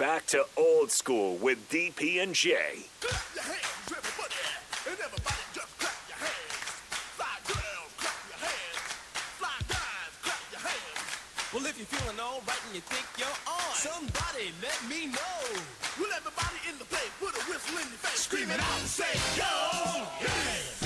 back to old school with DP and J. Well, if you're feeling all right and you think you're on, somebody let me know. Will everybody in the place put a whistle in your face, screaming out and say, Yo, yeah.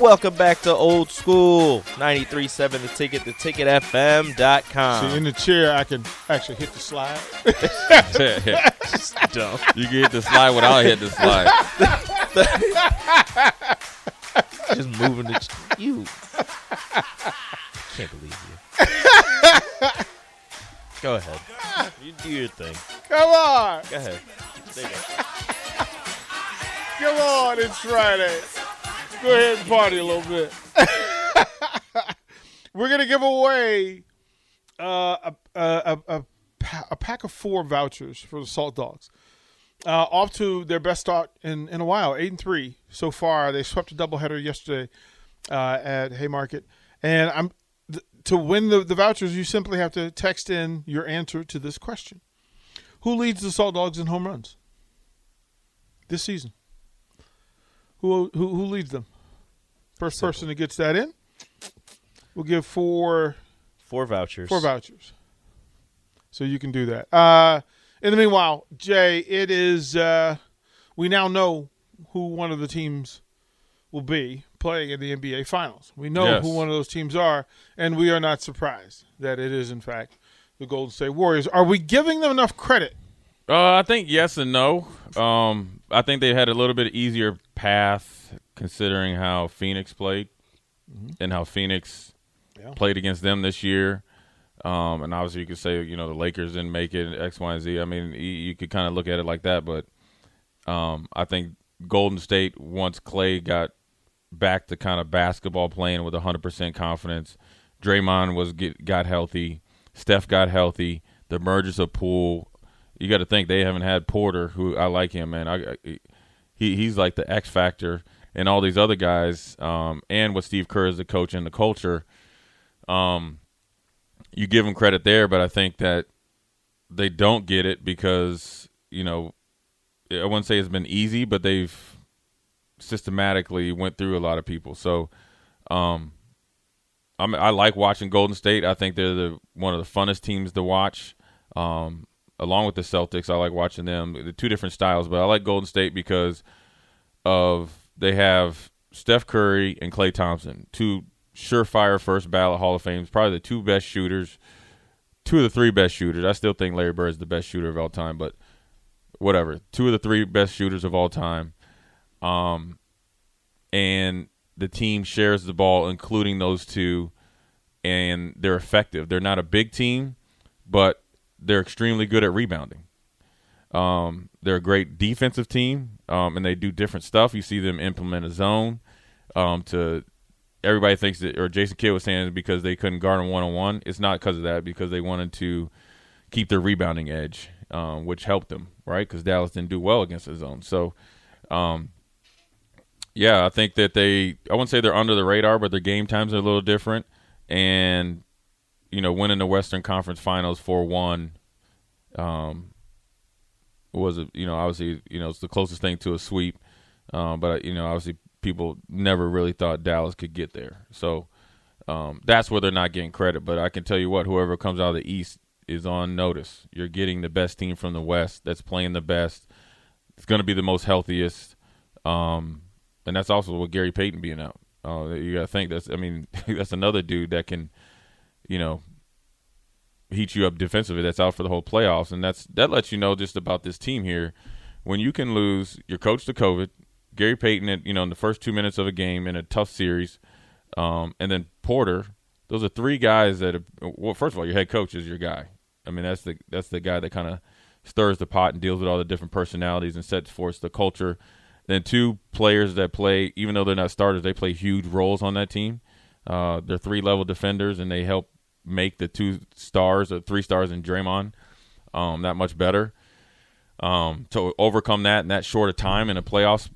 Welcome back to Old School 93.7 The Ticket, the ticketfm.com. See, in the chair, I can actually hit the slide. Dumb. You can hit the slide without hitting the slide. Just moving the. Ch- you. Can't believe you. Go ahead. You do your thing. Come on. Go ahead. There you go. Come on. It's Friday. Go ahead and party a little bit. We're to give away uh, a, a, a, a, a pack of four vouchers for the Salt Dogs. Uh, off to their best start in, in a while, eight and three so far. They swept a doubleheader yesterday uh, at Haymarket, and I'm th- to win the, the vouchers. You simply have to text in your answer to this question: Who leads the Salt Dogs in home runs this season? Who who, who leads them? First person that gets that in, we'll give four Four vouchers. four vouchers. So you can do that. Uh, in the meanwhile, Jay, it is uh, we now know who one of the teams will be playing in the NBA Finals. We know Yes. who one of those teams are, and we are not surprised that it is in fact the Golden State Warriors. Are we giving them enough credit? Uh, I think yes and no. Um, I think they had a little bit easier path considering how Phoenix played and how Phoenix Yeah. played against them this year. Um, and obviously you could say you know the Lakers didn't make it X, Y, and Z. I mean you, you could kind of look at it like that, but um, I think Golden State once Klay got back to kind of basketball playing with 100% confidence. Draymond was get, got healthy. Steph got healthy. The mergers of Poole. You got to think they haven't had Porter, who I like him, man. I, I- he he's like the X factor, and all these other guys, um, and with Steve Kerr as the coach and the culture, um, you give them credit there, but I think that they don't get it because you know I wouldn't say it's been easy, but they've systematically went through a lot of people. So, um, I'm, I like watching Golden State. I think they're the one of the funnest teams to watch. Um, along with the Celtics, I like watching them. The two different styles, but I like Golden State because of they have Steph Curry and Klay Thompson, two surefire first ballot Hall of Fames, probably the two best shooters, two of the three best shooters. I still think Larry Bird is the best shooter of all time, but whatever. Two of the three best shooters of all time. Um, and the team shares the ball, including those two, and they're effective. They're not a big team, but they're extremely good at rebounding. Um, they're a great defensive team, um, and they do different stuff. You see them implement a zone um, to everybody thinks that, or Jason Kidd was saying, because they couldn't guard them one on one. It's not because of that, because they wanted to keep their rebounding edge, um, which helped them, right? Because Dallas didn't do well against the zone. So, um, yeah, I think that they, I wouldn't say they're under the radar, but their game times are a little different. And, you know, winning the Western Conference Finals 4 1 um, was, a, you know, obviously, you know, it's the closest thing to a sweep. Um, but, you know, obviously people never really thought Dallas could get there. So um, that's where they're not getting credit. But I can tell you what, whoever comes out of the East is on notice. You're getting the best team from the West that's playing the best. It's going to be the most healthiest. Um, and that's also with Gary Payton being out. Uh, you got to think that's, I mean, that's another dude that can, you know, heat you up defensively. That's out for the whole playoffs, and that's that lets you know just about this team here. When you can lose your coach to COVID, Gary Payton, at, you know, in the first two minutes of a game in a tough series, um, and then Porter. Those are three guys that. Have, well, first of all, your head coach is your guy. I mean, that's the that's the guy that kind of stirs the pot and deals with all the different personalities and sets forth the culture. Then two players that play, even though they're not starters, they play huge roles on that team. Uh, they're three level defenders, and they help make the two stars or three stars in Draymond um, that much better. Um, to overcome that in that short a time in a playoff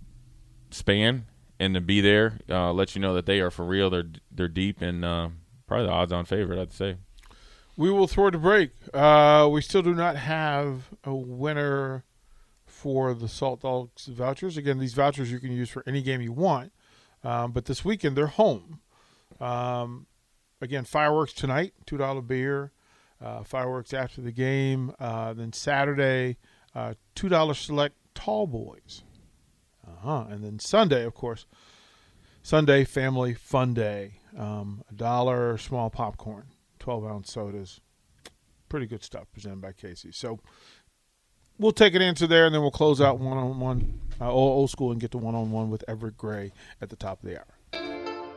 span, and to be there, uh, lets you know that they are for real. They're they're deep and uh, probably the odds-on favorite, I'd say. we will throw it to break. Uh, we still do not have a winner for the Salt Dogs vouchers. Again, these vouchers you can use for any game you want, um, but this weekend they're home. Um, again, fireworks tonight, two dollar beer. Uh, fireworks after the game. Uh, then Saturday, uh, two dollar select tall boys. Uh huh. And then Sunday, of course, Sunday family fun day. Um, a dollar small popcorn, twelve ounce sodas. Pretty good stuff presented by Casey. So we'll take an answer there, and then we'll close out one on one, old school, and get to one on one with Everett Gray at the top of the hour.